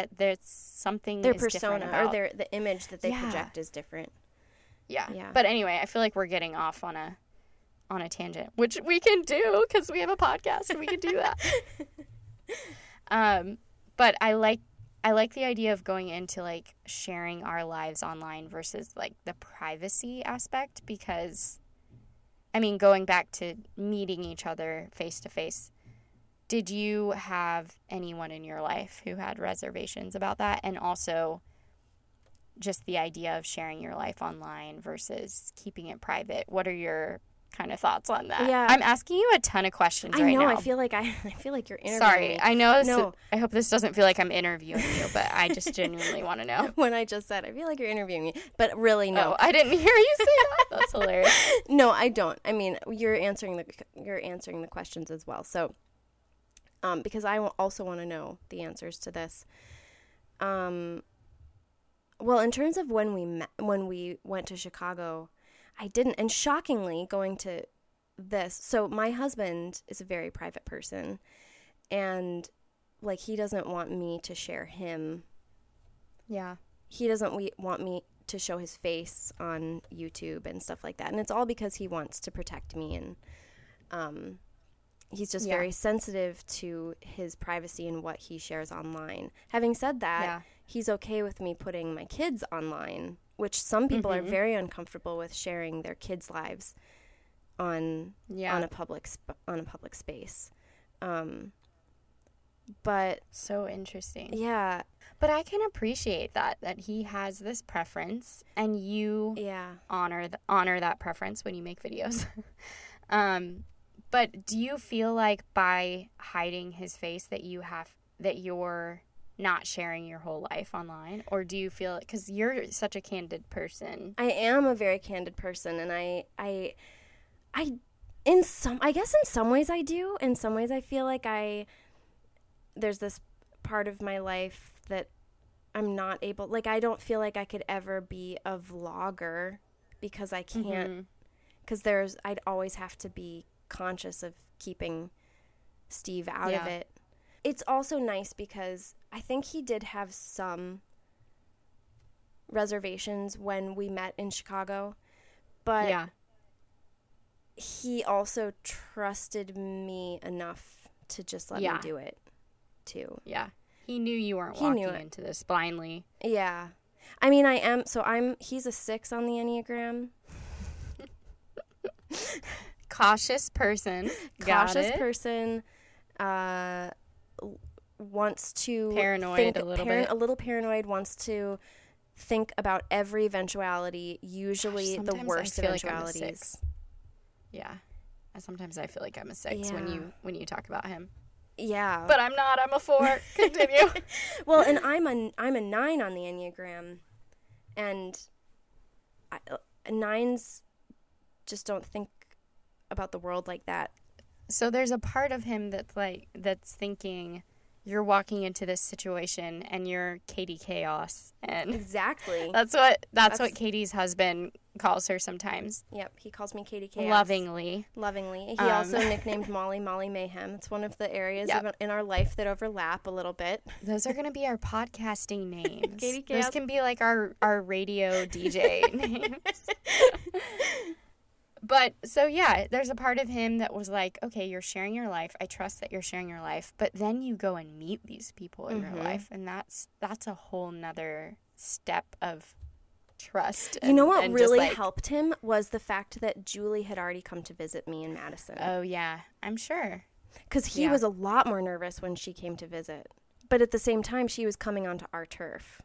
[SPEAKER 2] that there's something
[SPEAKER 1] Their
[SPEAKER 2] is
[SPEAKER 1] persona or their the image that they
[SPEAKER 2] Yeah.
[SPEAKER 1] project is different.
[SPEAKER 2] Yeah.
[SPEAKER 1] Yeah.
[SPEAKER 2] But anyway, I feel like we're getting off on a on a tangent, which we can do because we have a podcast and we can do that. um, but I like I like the idea of going into like sharing our lives online versus like the privacy aspect because I mean, going back to meeting each other face to face, did you have anyone in your life who had reservations about that? And also, just the idea of sharing your life online versus keeping it private. What are your kind of thoughts on that?
[SPEAKER 1] Yeah.
[SPEAKER 2] I'm asking you a ton of questions
[SPEAKER 1] I
[SPEAKER 2] right
[SPEAKER 1] know.
[SPEAKER 2] now.
[SPEAKER 1] I feel like I, I feel like you're interviewing
[SPEAKER 2] Sorry,
[SPEAKER 1] me.
[SPEAKER 2] I know. This,
[SPEAKER 1] No.
[SPEAKER 2] I hope this doesn't feel like I'm interviewing you, but I just genuinely want to know.
[SPEAKER 1] when I just said I feel like you're interviewing me, but really no,
[SPEAKER 2] Oh, I didn't hear you say that. That's hilarious.
[SPEAKER 1] no, I don't. I mean, you're answering the you're answering the questions as well. So, um, because I also want to know the answers to this. Um, well, in terms of when we met, when we went to Chicago, I didn't. And shockingly, going to this, so my husband is a very private person, and like he doesn't want me to share him
[SPEAKER 2] Yeah.
[SPEAKER 1] he doesn't we- want me to show his face on YouTube and stuff like that. And it's all because he wants to protect me and um he's just
[SPEAKER 2] Yeah.
[SPEAKER 1] very sensitive to his privacy and what he shares online. Having said that,
[SPEAKER 2] Yeah.
[SPEAKER 1] he's okay with me putting my kids online, which some people are
[SPEAKER 2] Mhm.
[SPEAKER 1] very uncomfortable with sharing their kids' lives on
[SPEAKER 2] Yeah.
[SPEAKER 1] on a public sp- on a public space. Um but
[SPEAKER 2] so interesting.
[SPEAKER 1] yeah,
[SPEAKER 2] But I can appreciate that that he has this preference and you
[SPEAKER 1] yeah.
[SPEAKER 2] honor th- honor that preference when you make videos. um, but do you feel like by hiding his face that you have that you're not sharing your whole life online, or do you feel because you're such a candid person?
[SPEAKER 1] I am a very candid person and I I I in some I guess in some ways I do. In some ways I feel like I there's this part of my life that I'm not able like I don't feel like I could ever be a vlogger because I can't
[SPEAKER 2] Mhm.
[SPEAKER 1] cuz there's I'd always have to be conscious of keeping Steve out of it. It's also nice because I think he did have some reservations when we met in Chicago, but
[SPEAKER 2] yeah,
[SPEAKER 1] he also trusted me enough to just let
[SPEAKER 2] Yeah.
[SPEAKER 1] me do it too.
[SPEAKER 2] yeah. He knew you weren't
[SPEAKER 1] He
[SPEAKER 2] walking into this blindly.
[SPEAKER 1] Yeah. I mean, I am so I'm he's a 6 on the Enneagram.
[SPEAKER 2] Cautious person,
[SPEAKER 1] cautious person uh wants to
[SPEAKER 2] Paranoid
[SPEAKER 1] think,
[SPEAKER 2] a little
[SPEAKER 1] paran-
[SPEAKER 2] bit.
[SPEAKER 1] a little paranoid wants to think about every eventuality usually the worst
[SPEAKER 2] feel like
[SPEAKER 1] eventualities.
[SPEAKER 2] Yeah. Sometimes I feel like I'm a six when you when you talk about him,
[SPEAKER 1] yeah
[SPEAKER 2] but I'm not. I'm a four. Continue.
[SPEAKER 1] well and i'm a i'm a nine on the enneagram and I, uh, nines just don't think about the world like that
[SPEAKER 2] so there's a part of him that's like that's thinking you're walking into this situation and you're Katie Chaos, and
[SPEAKER 1] exactly
[SPEAKER 2] that's what that's, what Katie's husband calls her sometimes,
[SPEAKER 1] yep he calls me katie chaos
[SPEAKER 2] lovingly.
[SPEAKER 1] lovingly he
[SPEAKER 2] Um,
[SPEAKER 1] also nicknamed molly molly mayhem it's one of the areas
[SPEAKER 2] Yep.
[SPEAKER 1] of, in our life that overlap a little bit
[SPEAKER 2] Those are gonna be our podcasting names.
[SPEAKER 1] Katie
[SPEAKER 2] Those
[SPEAKER 1] Chaos.
[SPEAKER 2] can be like our our radio DJ names. But so yeah, there's a part of him that was like, okay, you're sharing your life. I trust that you're sharing your life. But then you go and meet these people in
[SPEAKER 1] Mhm.
[SPEAKER 2] real life, and that's that's a whole nother step of trust.
[SPEAKER 1] you know what really
[SPEAKER 2] like-
[SPEAKER 1] helped him was the fact that julie had already come to visit me in madison
[SPEAKER 2] Oh yeah, I'm sure.
[SPEAKER 1] because he
[SPEAKER 2] Yeah.
[SPEAKER 1] was a lot more nervous when she came to visit but at the same time she was coming onto our turf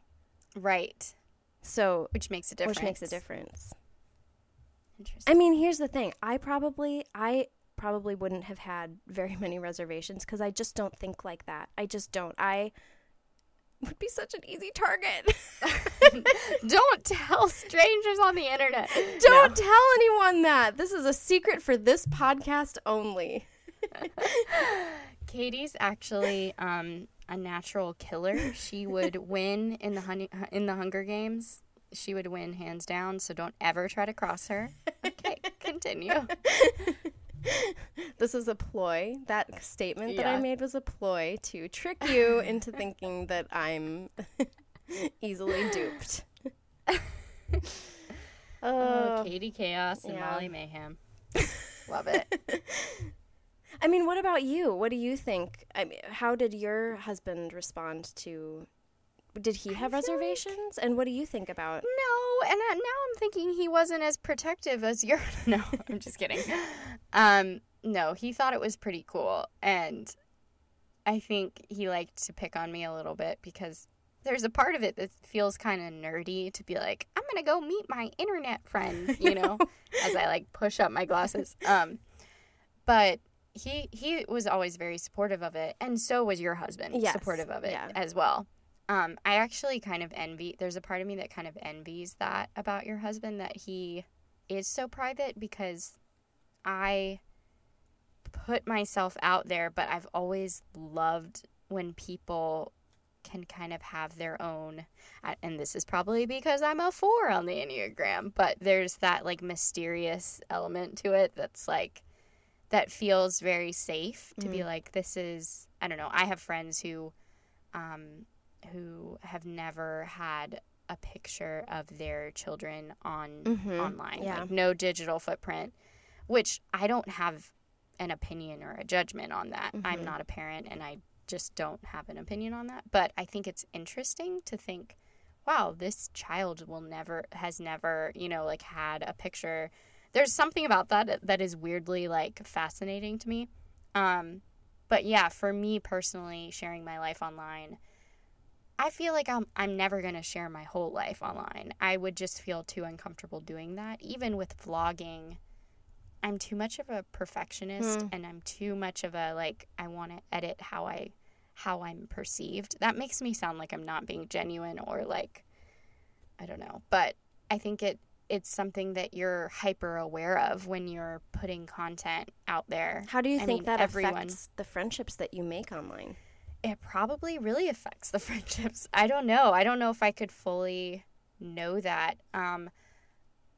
[SPEAKER 2] Right,
[SPEAKER 1] so
[SPEAKER 2] which makes a difference.
[SPEAKER 1] which makes a difference
[SPEAKER 2] Interesting.
[SPEAKER 1] i mean here's the thing i probably i probably wouldn't have had very many reservations because i just don't think like that i just don't i would be such an easy target
[SPEAKER 2] Don't tell strangers on the internet.
[SPEAKER 1] don't tell anyone that this is a secret for this podcast only
[SPEAKER 2] Katie's actually um, a natural killer. She would win in the honey, in the Hunger Games. She would win hands down. So don't ever try to cross her. Okay, continue.
[SPEAKER 1] this is a ploy. That statement that I made was a ploy to trick you into thinking that I'm easily duped.
[SPEAKER 2] Oh,
[SPEAKER 1] Oh,
[SPEAKER 2] Katie Chaos and
[SPEAKER 1] yeah.
[SPEAKER 2] Molly Mayhem. Love it.
[SPEAKER 1] I mean, what about you? What do you think? I mean, how did your husband respond to? Did he have
[SPEAKER 2] feel like-
[SPEAKER 1] reservations? And what do you think about?
[SPEAKER 2] No, and uh, now I'm thinking he wasn't as protective as you're. No, I'm just kidding. Um, no, he thought it was pretty cool, and I think he liked to pick on me a little bit because there's a part of it that feels kind of nerdy to be like, I'm gonna go meet my internet friends, you know, as I like push up my glasses. Um, but he he was always very supportive of it, and so was your husband
[SPEAKER 1] Yes,
[SPEAKER 2] supportive of it
[SPEAKER 1] yeah.
[SPEAKER 2] as well. Um, I actually kind of envy. There's a part of me that kind of envies that about your husband that he is so private because I put myself out there, but I've always loved when people can kind of have their own and this is probably because I'm a 4 on the Enneagram, but there's that like mysterious element to it that's like that feels very safe to be like this is I don't know. I have friends who um who have never had a picture of their children on
[SPEAKER 1] Mhm,
[SPEAKER 2] online,
[SPEAKER 1] yeah.
[SPEAKER 2] like no digital footprint, which I don't have an opinion or a judgment on that. I'm
[SPEAKER 1] Mhm.
[SPEAKER 2] not a parent and I just don't have an opinion on that, but I think it's interesting to think wow, this child will never has never, you know, like had a picture. There's something about that that is weirdly like fascinating to me. Um but yeah, for me personally, sharing my life online, I feel like I'm I'm never going to share my whole life online. I would just feel too uncomfortable doing that. Even with vlogging, I'm too much of a perfectionist
[SPEAKER 1] Hmm.
[SPEAKER 2] and I'm too much of a like I want to edit how I how I'm perceived. That makes me sound like I'm not being genuine or like I don't know. But I think it it's something that you're hyper aware of when you're putting content out there.
[SPEAKER 1] How do you
[SPEAKER 2] I
[SPEAKER 1] think
[SPEAKER 2] mean,
[SPEAKER 1] that
[SPEAKER 2] everyone-
[SPEAKER 1] affects the friendships that you make online?
[SPEAKER 2] It probably really affects the friendships. I don't know. I don't know if I could fully know that. Um,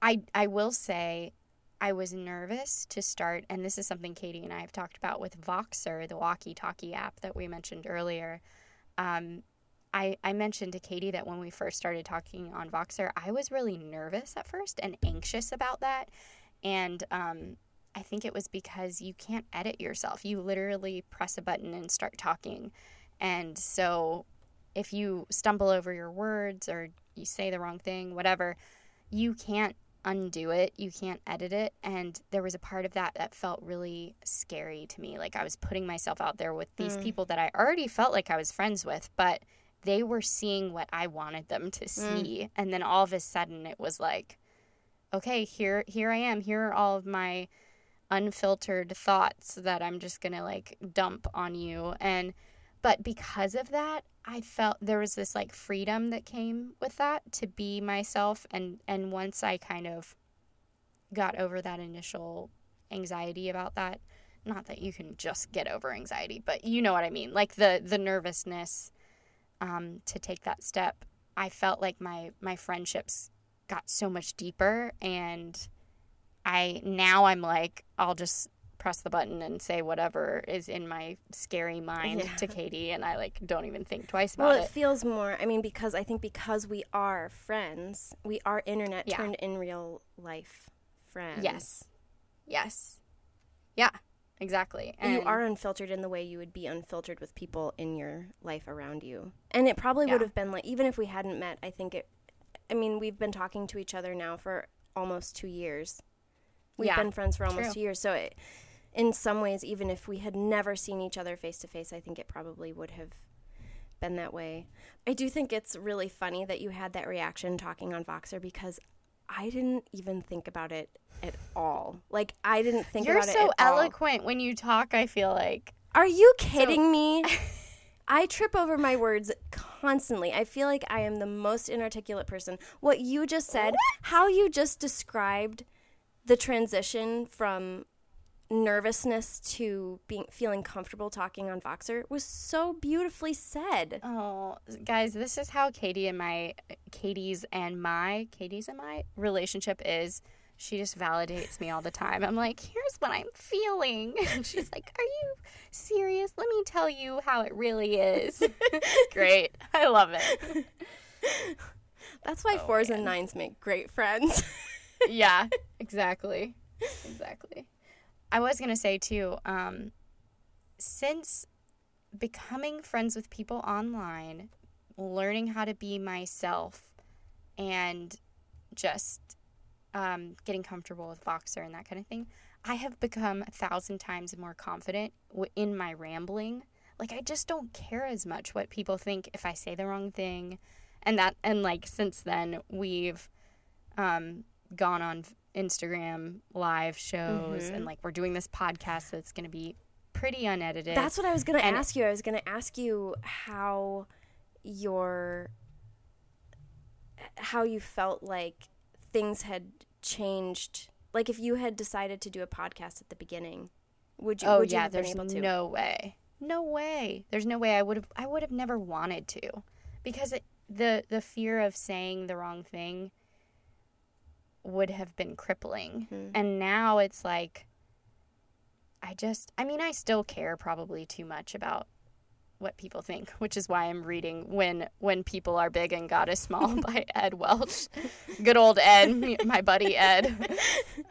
[SPEAKER 2] I I will say I was nervous to start, and this is something Katie and I have talked about with Voxer, the walkie-talkie app that we mentioned earlier. Um, I, I mentioned to Katie that when we first started talking on Voxer, I was really nervous at first and anxious about that. And um, I think it was because you can't edit yourself. You literally press a button and start talking. And so if you stumble over your words or you say the wrong thing, whatever, you can't undo it. You can't edit it. And there was a part of that that felt really scary to me. Like I was putting myself out there with these
[SPEAKER 1] Mm.
[SPEAKER 2] people that I already felt like I was friends with, but they were seeing what I wanted them to see. And then all of a sudden it was like, okay, here here I am. Here are all of my unfiltered thoughts that I'm just going to like dump on you and but because of that, I felt there was this like freedom that came with that to be myself and and once I kind of got over that initial anxiety about that, not that you can just get over anxiety, but you know what I mean, like the the nervousness um to take that step. I felt like my my friendships got so much deeper and I now I'm like I'll just press the button and say whatever is in my scary mind
[SPEAKER 1] Yeah.
[SPEAKER 2] to Katie and I like don't even think twice about
[SPEAKER 1] it Well,
[SPEAKER 2] it.
[SPEAKER 1] feels more. I mean, because I think because we are friends, we are internet
[SPEAKER 2] Yeah.
[SPEAKER 1] turned in real life friends.
[SPEAKER 2] Yes. Yes. Yeah. Exactly.
[SPEAKER 1] And you are unfiltered in the way you would be unfiltered with people in your life around you. And it probably
[SPEAKER 2] Yeah.
[SPEAKER 1] would have been like, even if we hadn't met, I think it, I mean, we've been talking to each other now for almost two years. We've been friends for almost
[SPEAKER 2] true.
[SPEAKER 1] two years. So, it, in some ways, even if we had never seen each other face to face, I think it probably would have been that way. I do think it's really funny that you had that reaction talking on Voxer because I didn't even think about it at all. Like, I didn't think
[SPEAKER 2] You're
[SPEAKER 1] about it
[SPEAKER 2] so
[SPEAKER 1] at all.
[SPEAKER 2] eloquent when you talk, I feel like.
[SPEAKER 1] Are you kidding me? I trip over my words constantly. I feel like I am the most inarticulate person. What you just said, how you just described the transition from nervousness to being feeling comfortable talking on Voxer was so beautifully said.
[SPEAKER 2] Oh, guys, this is how Katie and my Katie's and my Katie's and my relationship is she just validates me all the time. I'm like, here's what I'm feeling. And she's like, Are you serious? Let me tell you how it really is. it's great. I love it.
[SPEAKER 1] That's why
[SPEAKER 2] Oh,
[SPEAKER 1] fours
[SPEAKER 2] man.
[SPEAKER 1] and nines make great friends.
[SPEAKER 2] yeah, exactly. Exactly. I was going to say too, um, since becoming friends with people online, learning how to be myself, and just um, getting comfortable with Voxer and that kind of thing, I have become a thousand times more confident in my rambling. Like I just don't care as much what people think if I say the wrong thing, and that and like since then we've um, gone on Instagram live shows
[SPEAKER 1] Mhm.
[SPEAKER 2] and like we're doing this podcast that's going to be pretty unedited.
[SPEAKER 1] That's what I was going to ask you. I was going to ask you how your how you felt like things had changed. Like if you had decided to do a podcast at the beginning, would you
[SPEAKER 2] oh
[SPEAKER 1] would you
[SPEAKER 2] yeah,
[SPEAKER 1] have been
[SPEAKER 2] there's
[SPEAKER 1] able to?
[SPEAKER 2] no way, no way. There's no way I would have. I would have never wanted to, because it, the the fear of saying the wrong thing would have been crippling.
[SPEAKER 1] Mhm.
[SPEAKER 2] And now it's like, I just, I mean, I still care probably too much about what people think, which is why I'm reading "When When People Are Big and God Is Small" by Ed Welch. Good old Ed, my buddy Ed.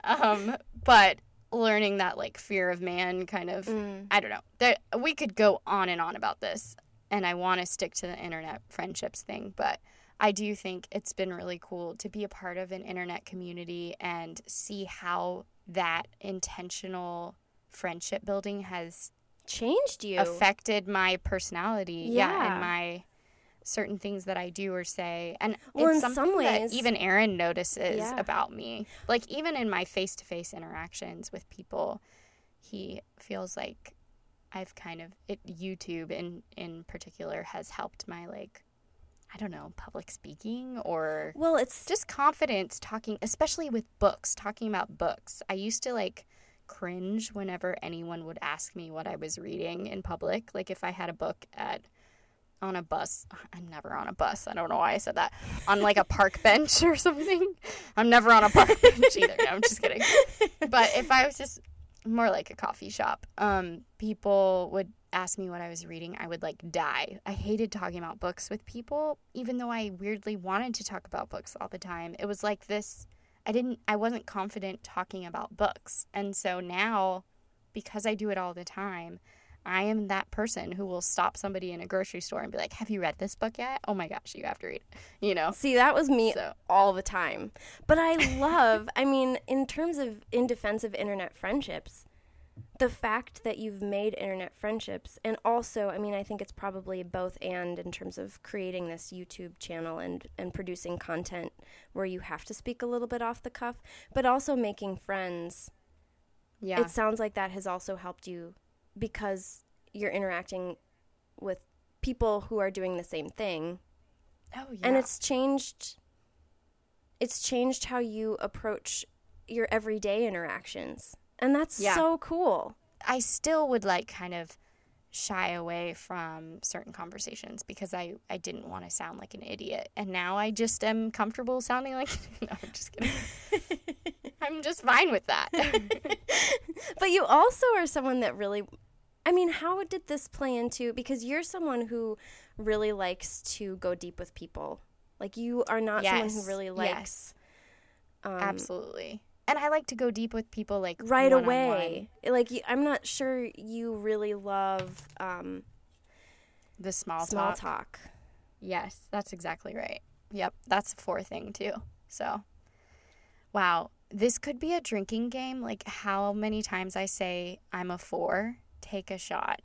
[SPEAKER 2] Um, but learning that like fear of man kind of,
[SPEAKER 1] Mm.
[SPEAKER 2] I don't know. There, we could go on and on about this, and I want to stick to the internet friendships thing, but. I do think it's been really cool to be a part of an internet community and see how that intentional friendship building has
[SPEAKER 1] Changed you.
[SPEAKER 2] affected my personality. Yeah.
[SPEAKER 1] Yeah.
[SPEAKER 2] and my certain things that I do or say. And
[SPEAKER 1] Well,
[SPEAKER 2] it's
[SPEAKER 1] in
[SPEAKER 2] something
[SPEAKER 1] some
[SPEAKER 2] that
[SPEAKER 1] ways-
[SPEAKER 2] even Aaron notices
[SPEAKER 1] Yeah.
[SPEAKER 2] about me. Like even in my face to face interactions with people, he feels like I've kind of it YouTube in in particular has helped my like I don't know, public speaking or
[SPEAKER 1] well, it's
[SPEAKER 2] just confidence talking, especially with books, talking about books. I used to like cringe whenever anyone would ask me what I was reading in public. Like if I had a book at on a bus, I'm never on a bus. I don't know why I said that. On like a park bench or something. I'm never on a park bench either. No, I'm just kidding. But if I was just more like a coffee shop, um, people would ask me what I was reading. I would like die. I hated talking about books with people, even though I weirdly wanted to talk about books all the time. It was like this I didn't I wasn't confident talking about books. And so now because I do it all the time, I am that person who will stop somebody in a grocery store and be like, "Have you read this book yet? Oh my gosh, you have to read." it." You know.
[SPEAKER 1] see that was me
[SPEAKER 2] So,
[SPEAKER 1] all the time. But I love, I mean, in terms of in defense of internet friendships, the fact that you've made internet friendships and also, I mean, I think it's probably both and in terms of creating this YouTube channel and and producing content where you have to speak a little bit off the cuff, but also making friends.
[SPEAKER 2] yeah.
[SPEAKER 1] It sounds like that has also helped you because you're interacting with people who are doing the same thing
[SPEAKER 2] oh yeah.
[SPEAKER 1] and it's changed it's changed how you approach your everyday interactions and that's
[SPEAKER 2] Yeah.
[SPEAKER 1] so cool
[SPEAKER 2] I still would like kind of shy away from certain conversations because I, I didn't want to sound like an idiot. And now I just am comfortable sounding like no, I'm just kidding. I'm just fine with that.
[SPEAKER 1] but you also are someone that really i mean how did this play into because you're someone who really likes to go deep with people like you are not someone who really likes um,
[SPEAKER 2] Absolutely. And I like to go deep with people like
[SPEAKER 1] right
[SPEAKER 2] one-on-one.
[SPEAKER 1] away like i'm not sure you really love um,
[SPEAKER 2] The small,
[SPEAKER 1] small
[SPEAKER 2] talk.
[SPEAKER 1] talk
[SPEAKER 2] Yes, that's exactly right. Yep, that's a four thing too. So, wow, this could be a drinking game. Like how many times I say I'm a four, take a shot,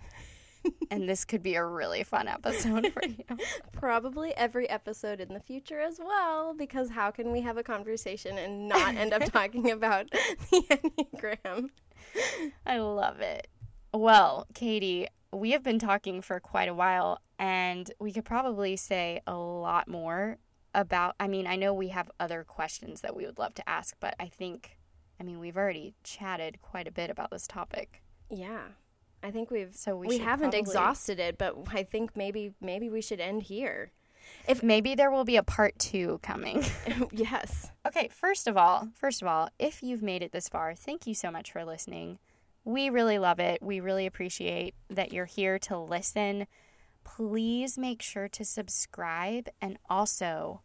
[SPEAKER 2] and this could be a really fun episode for you.
[SPEAKER 1] Probably every episode in the future as well, because how can we have a conversation and not end up talking about the Enneagram?
[SPEAKER 2] I love it. Well, Katie, we have been talking for quite a while, and we could probably say a lot more about. I mean, I know we have other questions that we would love to ask, but I think, I mean, we've already chatted quite a bit about this topic.
[SPEAKER 1] Yeah. I think we've
[SPEAKER 2] So we
[SPEAKER 1] we, haven't
[SPEAKER 2] probably-
[SPEAKER 1] exhausted it, but I think maybe maybe we should end here.
[SPEAKER 2] If maybe there will be a part two coming.
[SPEAKER 1] yes.
[SPEAKER 2] Okay, first of all, first of all, if you've made it this far, thank you so much for listening. We really love it. We really appreciate that you're here to listen. Please make sure to subscribe and also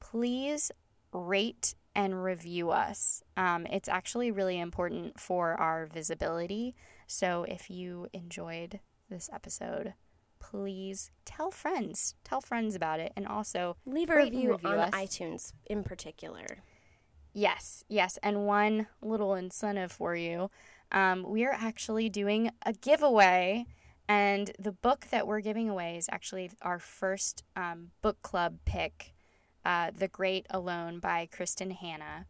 [SPEAKER 2] please rate and review us. Um, it's actually really important for our visibility. So if you enjoyed this episode, please tell friends. Tell friends about it. And also
[SPEAKER 1] leave a review, review, on us. iTunes in particular.
[SPEAKER 2] Yes, yes. And one little incentive for you um, we are actually doing a giveaway. And the book that we're giving away is actually our first um, book club pick uh, The Great Alone by Kristin Hannah.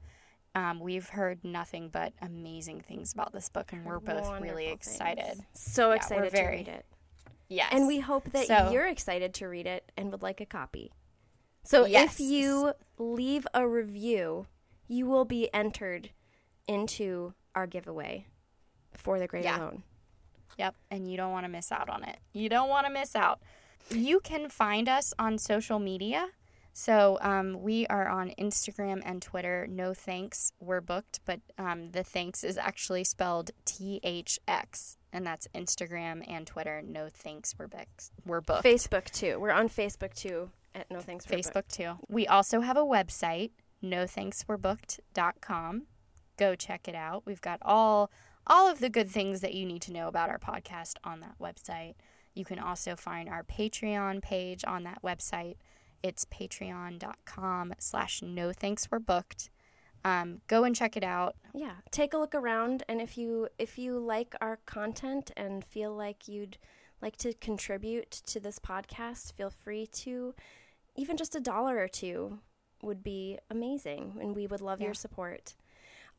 [SPEAKER 2] Um, we've heard nothing but amazing things about this book, and we're both Wonderful really excited.
[SPEAKER 1] Things. So yeah, excited to read it.
[SPEAKER 2] Yes.
[SPEAKER 1] And we hope that so, you're excited to read it and would like a copy. So yes. if you leave a review, you will be entered into our giveaway for The Great yeah. Alone.
[SPEAKER 2] Yep. And you don't want to miss out on it. You don't want to miss out. You can find us on social media. So um, we are on Instagram and Twitter. No thanks, we're booked, but um, the thanks is actually spelled T H X, and that's Instagram and Twitter. No thanks, we're booked. We're booked.
[SPEAKER 1] Facebook too. We're on Facebook too at No Thanks.
[SPEAKER 2] We're Facebook booked. too. We also have a website, nothankswe'rebooked.com. Go check it out. We've got all all of the good things that you need to know about our podcast on that website. You can also find our Patreon page on that website it's patreon.com slash no thanks we're booked. Um, go and check it out.
[SPEAKER 1] Yeah, take a look around, and if you if you like our content and feel like you'd like to contribute to this podcast, feel free to. Even just a dollar or two would be amazing, and we would love yeah. your support.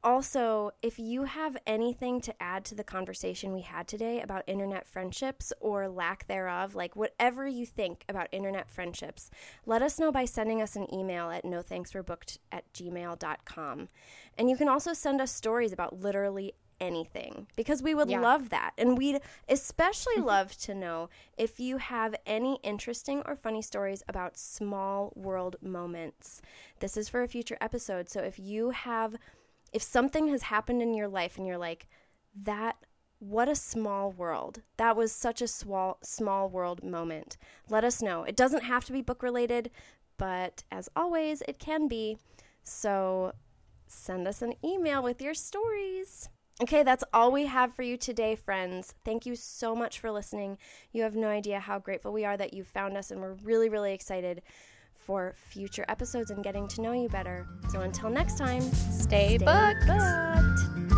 [SPEAKER 1] Also, if you have anything to add to the conversation we had today about internet friendships or lack thereof, like whatever you think about internet friendships, let us know by sending us an email at nothankswe'rebooked at gmail.com. And you can also send us stories about literally anything because we would yeah. love that. And we'd especially mm-hmm. love to know if you have any interesting or funny stories about small world moments. This is for a future episode. So if you have if something has happened in your life and you're like, that, what a small world. That was such a small, small world moment. Let us know. It doesn't have to be book related, but as always, it can be. So send us an email with your stories. Okay, that's all we have for you today, friends. Thank you so much for listening. You have no idea how grateful we are that you found us, and we're really, really excited for future episodes and getting to know you better. So until next time,
[SPEAKER 2] stay, stay booked. booked.